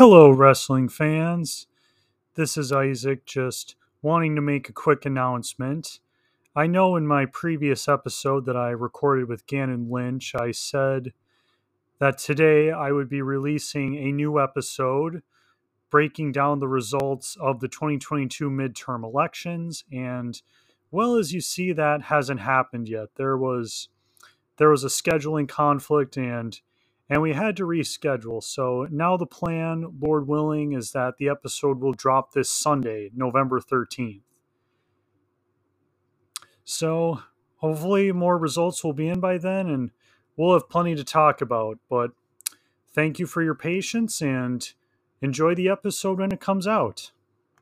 Hello, wrestling fans. This is Isaac just wanting to make a quick announcement. I know in my previous episode that I recorded with Gannon Lynch, I said that today I would be releasing a new episode breaking down the results of the 2022 midterm elections and well as you see that hasn't happened yet. There was there was a scheduling conflict and and we had to reschedule. So now the plan, Lord willing, is that the episode will drop this Sunday, November 13th. So hopefully more results will be in by then and we'll have plenty to talk about. But thank you for your patience and enjoy the episode when it comes out.